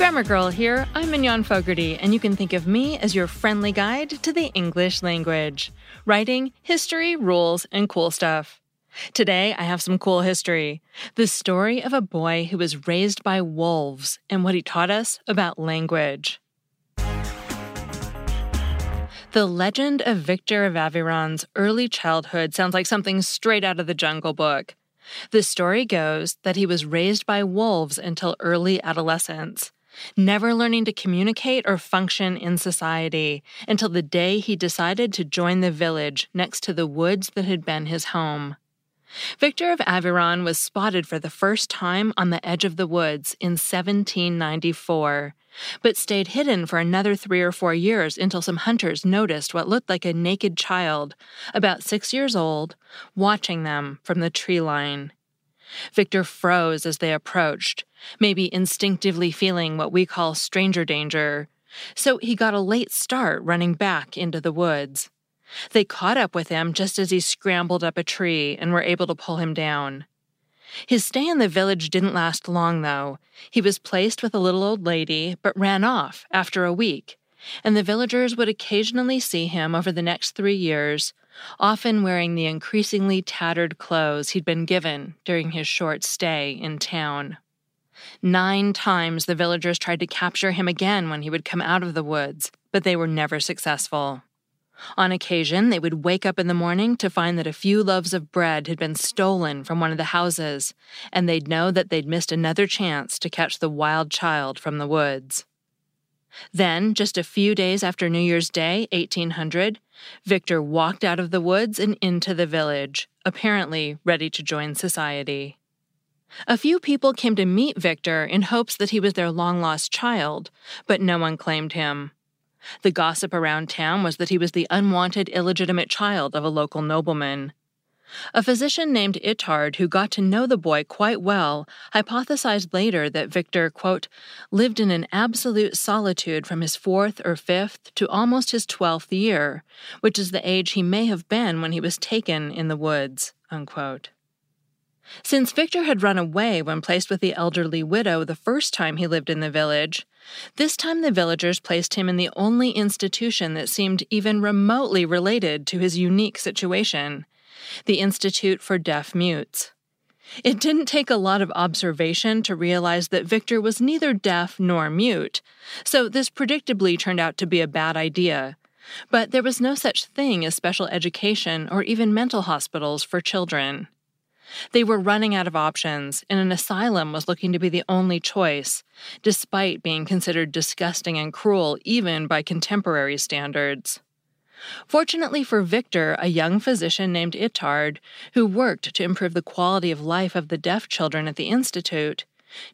Grammar Girl here. I'm Mignon Fogarty, and you can think of me as your friendly guide to the English language. Writing, history, rules, and cool stuff. Today, I have some cool history. The story of a boy who was raised by wolves and what he taught us about language. The legend of Victor of Aveyron's early childhood sounds like something straight out of the Jungle Book. The story goes that he was raised by wolves until early adolescence never learning to communicate or function in society until the day he decided to join the village next to the woods that had been his home. Victor of Aveyron was spotted for the first time on the edge of the woods in 1794, but stayed hidden for another three or four years until some hunters noticed what looked like a naked child, about six years old, watching them from the tree line. Victor froze as they approached, maybe instinctively feeling what we call stranger danger. So he got a late start running back into the woods. They caught up with him just as he scrambled up a tree and were able to pull him down. His stay in the village didn't last long, though. He was placed with a little old lady, but ran off after a week, and the villagers would occasionally see him over the next three years, often wearing the increasingly tattered clothes he'd been given during his short stay in town. Nine times the villagers tried to capture him again when he would come out of the woods, but they were never successful. On occasion, they would wake up in the morning to find that a few loaves of bread had been stolen from one of the houses, and they'd know that they'd missed another chance to catch the wild child from the woods. Then, just a few days after New Year's Day, 1800, Victor walked out of the woods and into the village, apparently ready to join society. A few people came to meet Victor in hopes that he was their long lost child, but no one claimed him. The gossip around town was that he was the unwanted illegitimate child of a local nobleman. A physician named Itard, who got to know the boy quite well, hypothesized later that Victor, quote, lived in an absolute solitude from his fourth or fifth to almost his twelfth year, which is the age he may have been when he was taken in the woods, unquote. Since Victor had run away when placed with the elderly widow the first time he lived in the village, this time the villagers placed him in the only institution that seemed even remotely related to his unique situation the Institute for Deaf Mutes. It didn't take a lot of observation to realize that Victor was neither deaf nor mute, so this predictably turned out to be a bad idea. But there was no such thing as special education or even mental hospitals for children. They were running out of options, and an asylum was looking to be the only choice, despite being considered disgusting and cruel even by contemporary standards. Fortunately for Victor, a young physician named Itard, who worked to improve the quality of life of the deaf children at the Institute,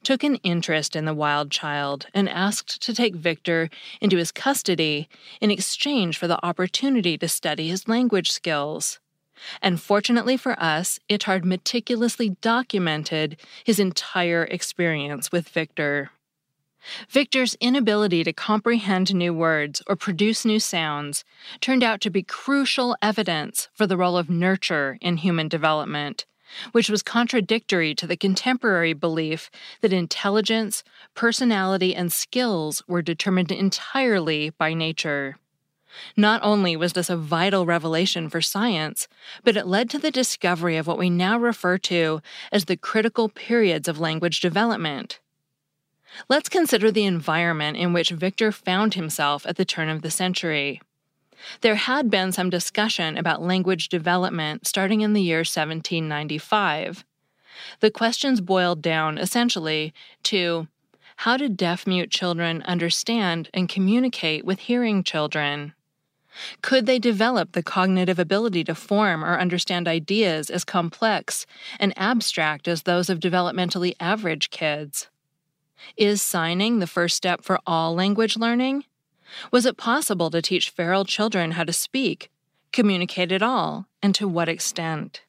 took an interest in the wild child and asked to take Victor into his custody in exchange for the opportunity to study his language skills. And fortunately for us, Itard meticulously documented his entire experience with Victor. Victor's inability to comprehend new words or produce new sounds turned out to be crucial evidence for the role of nurture in human development, which was contradictory to the contemporary belief that intelligence, personality, and skills were determined entirely by nature. Not only was this a vital revelation for science, but it led to the discovery of what we now refer to as the critical periods of language development. Let's consider the environment in which Victor found himself at the turn of the century. There had been some discussion about language development starting in the year 1795. The questions boiled down essentially to how did deaf mute children understand and communicate with hearing children? Could they develop the cognitive ability to form or understand ideas as complex and abstract as those of developmentally average kids? Is signing the first step for all language learning? Was it possible to teach feral children how to speak, communicate at all, and to what extent?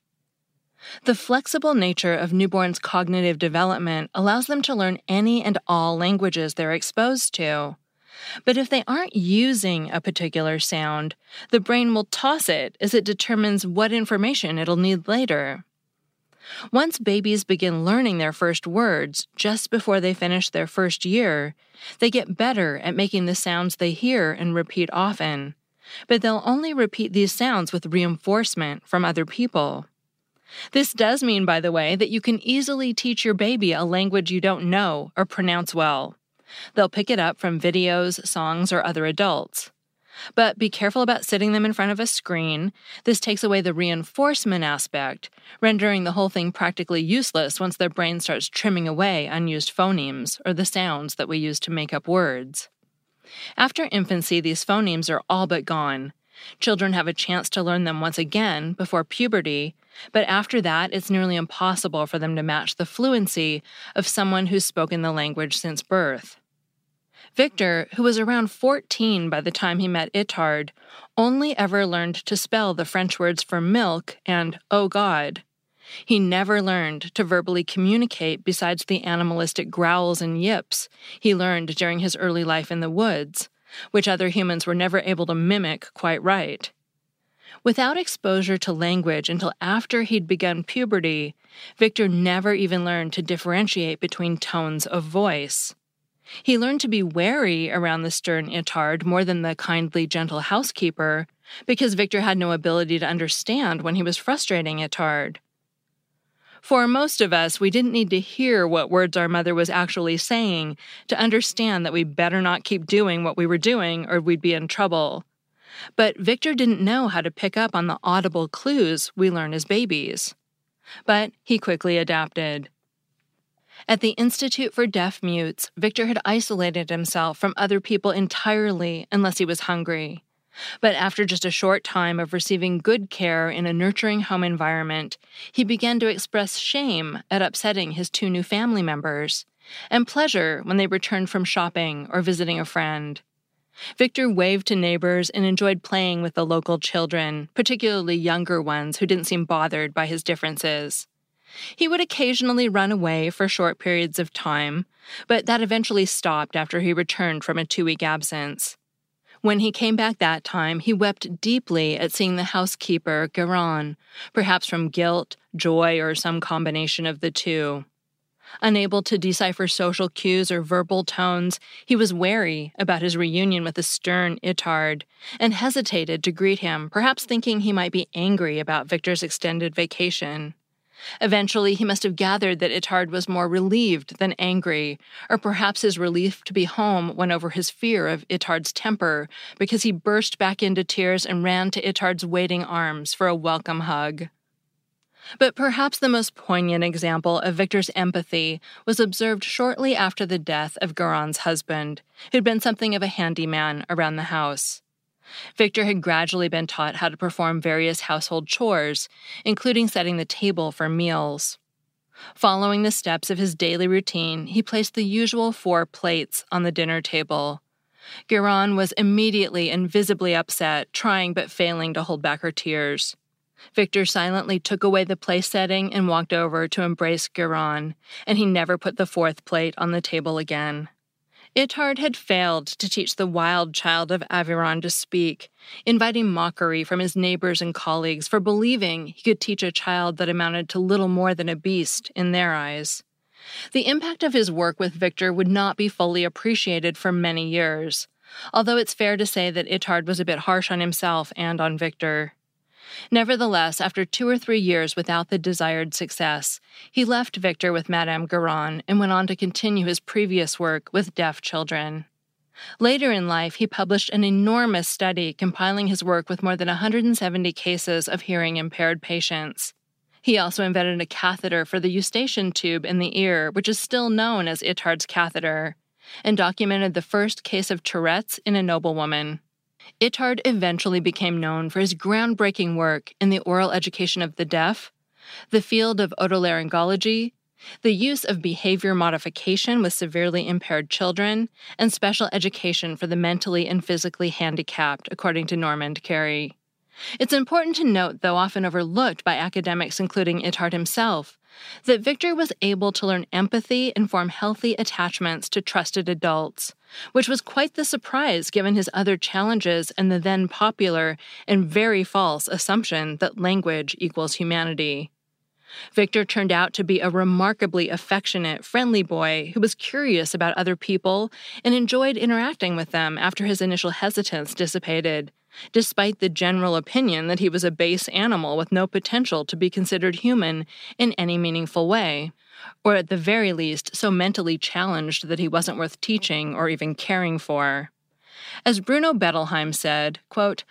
The flexible nature of newborns' cognitive development allows them to learn any and all languages they're exposed to. But if they aren't using a particular sound, the brain will toss it as it determines what information it'll need later. Once babies begin learning their first words just before they finish their first year, they get better at making the sounds they hear and repeat often. But they'll only repeat these sounds with reinforcement from other people. This does mean, by the way, that you can easily teach your baby a language you don't know or pronounce well. They'll pick it up from videos, songs, or other adults. But be careful about sitting them in front of a screen. This takes away the reinforcement aspect, rendering the whole thing practically useless once their brain starts trimming away unused phonemes or the sounds that we use to make up words. After infancy, these phonemes are all but gone. Children have a chance to learn them once again before puberty, but after that, it's nearly impossible for them to match the fluency of someone who's spoken the language since birth. Victor, who was around 14 by the time he met Itard, only ever learned to spell the French words for milk and oh God. He never learned to verbally communicate besides the animalistic growls and yips he learned during his early life in the woods, which other humans were never able to mimic quite right. Without exposure to language until after he'd begun puberty, Victor never even learned to differentiate between tones of voice. He learned to be wary around the stern Itard more than the kindly, gentle housekeeper, because Victor had no ability to understand when he was frustrating Itard. For most of us, we didn't need to hear what words our mother was actually saying to understand that we better not keep doing what we were doing or we'd be in trouble. But Victor didn't know how to pick up on the audible clues we learn as babies. But he quickly adapted. At the Institute for Deaf Mutes, Victor had isolated himself from other people entirely unless he was hungry. But after just a short time of receiving good care in a nurturing home environment, he began to express shame at upsetting his two new family members, and pleasure when they returned from shopping or visiting a friend. Victor waved to neighbors and enjoyed playing with the local children, particularly younger ones who didn't seem bothered by his differences. He would occasionally run away for short periods of time, but that eventually stopped after he returned from a two week absence. When he came back that time, he wept deeply at seeing the housekeeper, Garon, perhaps from guilt, joy, or some combination of the two. Unable to decipher social cues or verbal tones, he was wary about his reunion with the stern Itard and hesitated to greet him, perhaps thinking he might be angry about Victor's extended vacation. Eventually, he must have gathered that Itard was more relieved than angry, or perhaps his relief to be home went over his fear of Itard's temper because he burst back into tears and ran to Itard's waiting arms for a welcome hug. But perhaps the most poignant example of Victor's empathy was observed shortly after the death of Garon's husband, who'd been something of a handyman around the house. Victor had gradually been taught how to perform various household chores, including setting the table for meals. Following the steps of his daily routine, he placed the usual four plates on the dinner table. Garon was immediately and visibly upset, trying but failing to hold back her tears. Victor silently took away the place setting and walked over to embrace Garon, and he never put the fourth plate on the table again. Itard had failed to teach the wild child of Aveyron to speak, inviting mockery from his neighbors and colleagues for believing he could teach a child that amounted to little more than a beast in their eyes. The impact of his work with Victor would not be fully appreciated for many years, although it's fair to say that Itard was a bit harsh on himself and on Victor. Nevertheless, after two or three years without the desired success, he left Victor with Madame Garon and went on to continue his previous work with deaf children. Later in life, he published an enormous study compiling his work with more than 170 cases of hearing impaired patients. He also invented a catheter for the eustachian tube in the ear, which is still known as Itard's catheter, and documented the first case of Tourette's in a noblewoman. Itard eventually became known for his groundbreaking work in the oral education of the deaf, the field of otolaryngology, the use of behavior modification with severely impaired children, and special education for the mentally and physically handicapped, according to Normand Carrey. It's important to note, though often overlooked by academics, including Itard himself, that Victor was able to learn empathy and form healthy attachments to trusted adults, which was quite the surprise given his other challenges and the then popular and very false assumption that language equals humanity. Victor turned out to be a remarkably affectionate, friendly boy who was curious about other people and enjoyed interacting with them after his initial hesitance dissipated, despite the general opinion that he was a base animal with no potential to be considered human in any meaningful way, or at the very least, so mentally challenged that he wasn't worth teaching or even caring for. As Bruno Bettelheim said, quote,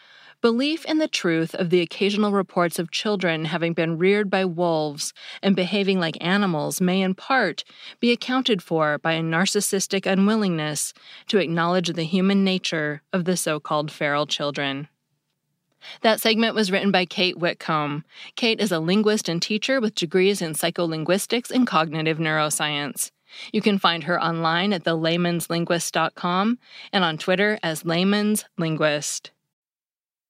Belief in the truth of the occasional reports of children having been reared by wolves and behaving like animals may, in part, be accounted for by a narcissistic unwillingness to acknowledge the human nature of the so called feral children. That segment was written by Kate Whitcomb. Kate is a linguist and teacher with degrees in psycholinguistics and cognitive neuroscience. You can find her online at thelaymanslinguist.com and on Twitter as laymanslinguist.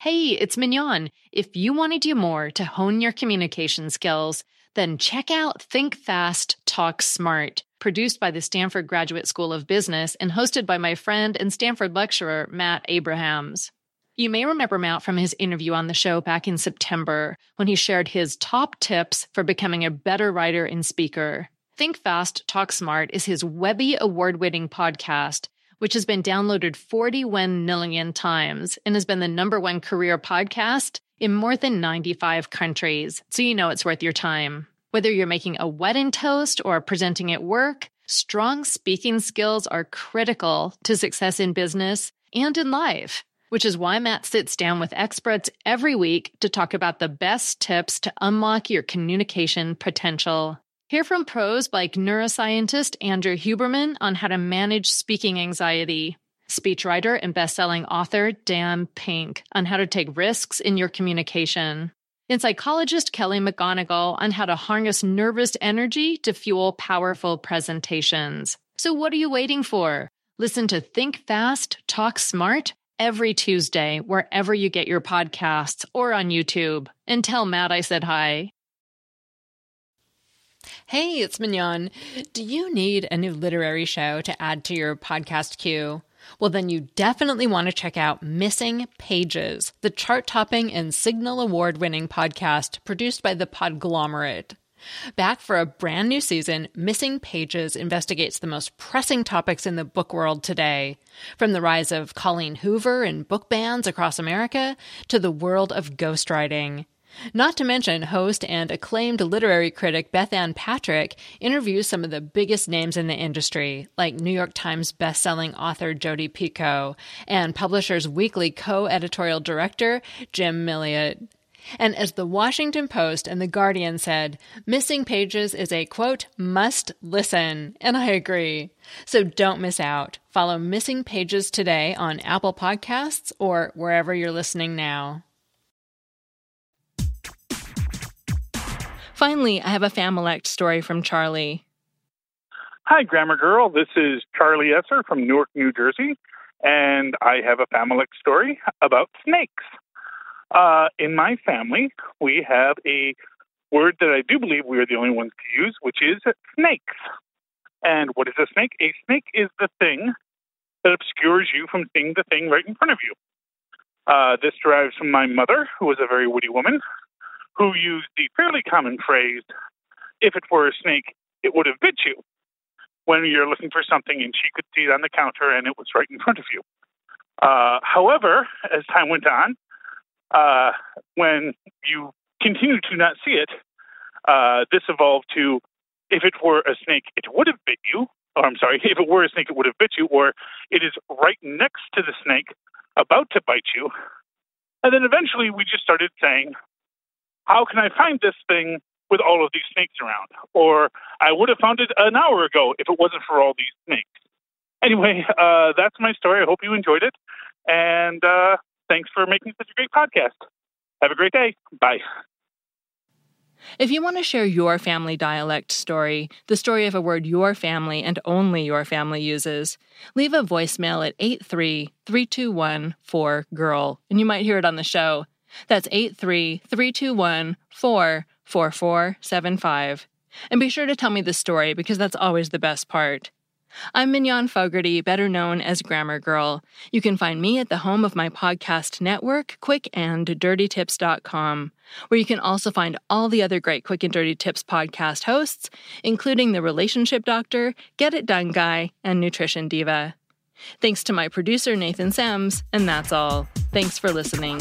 Hey, it's Mignon. If you want to do more to hone your communication skills, then check out Think Fast, Talk Smart, produced by the Stanford Graduate School of Business and hosted by my friend and Stanford lecturer, Matt Abrahams. You may remember Matt from his interview on the show back in September when he shared his top tips for becoming a better writer and speaker. Think Fast, Talk Smart is his Webby award winning podcast which has been downloaded 41 million times and has been the number one career podcast in more than 95 countries. So you know it's worth your time. Whether you're making a wedding toast or presenting at work, strong speaking skills are critical to success in business and in life, which is why Matt sits down with experts every week to talk about the best tips to unlock your communication potential. Hear from pros like neuroscientist Andrew Huberman on how to manage speaking anxiety, speechwriter and best-selling author Dan Pink on how to take risks in your communication, and psychologist Kelly McGonigal on how to harness nervous energy to fuel powerful presentations. So what are you waiting for? Listen to Think Fast, Talk Smart every Tuesday wherever you get your podcasts or on YouTube. And tell Matt I said hi. Hey, it's Mignon. Do you need a new literary show to add to your podcast queue? Well, then you definitely want to check out Missing Pages, the chart topping and Signal Award winning podcast produced by the Podglomerate. Back for a brand new season, Missing Pages investigates the most pressing topics in the book world today, from the rise of Colleen Hoover and book bans across America to the world of ghostwriting. Not to mention, host and acclaimed literary critic Bethanne Patrick interviews some of the biggest names in the industry, like New York Times bestselling author Jodi Picoult and Publishers Weekly co editorial director Jim Milliot. And as the Washington Post and the Guardian said, Missing Pages is a quote, must listen. And I agree. So don't miss out. Follow Missing Pages today on Apple Podcasts or wherever you're listening now. Finally, I have a Familect story from Charlie. Hi, Grammar Girl. This is Charlie Esser from Newark, New Jersey, and I have a Familect story about snakes. Uh, in my family, we have a word that I do believe we are the only ones to use, which is snakes. And what is a snake? A snake is the thing that obscures you from seeing the thing right in front of you. Uh, this derives from my mother, who was a very witty woman, who used the fairly common phrase, if it were a snake, it would have bit you, when you're looking for something and she could see it on the counter and it was right in front of you. Uh, however, as time went on, uh, when you continue to not see it, uh, this evolved to if it were a snake, it would have bit you. Or I'm sorry, if it were a snake, it would have bit you, or it is right next to the snake, about to bite you. And then eventually we just started saying, how can I find this thing with all of these snakes around? Or I would have found it an hour ago if it wasn't for all these snakes. Anyway, uh, that's my story. I hope you enjoyed it. And uh, thanks for making such a great podcast. Have a great day. Bye. If you want to share your family dialect story, the story of a word your family and only your family uses, leave a voicemail at 83321 4GIRL, and you might hear it on the show. That's 83321 44475. And be sure to tell me the story because that's always the best part. I'm Mignon Fogarty, better known as Grammar Girl. You can find me at the home of my podcast network, quickanddirtytips.com, where you can also find all the other great Quick and Dirty Tips podcast hosts, including The Relationship Doctor, Get It Done Guy, and Nutrition Diva. Thanks to my producer, Nathan Sams, and that's all. Thanks for listening.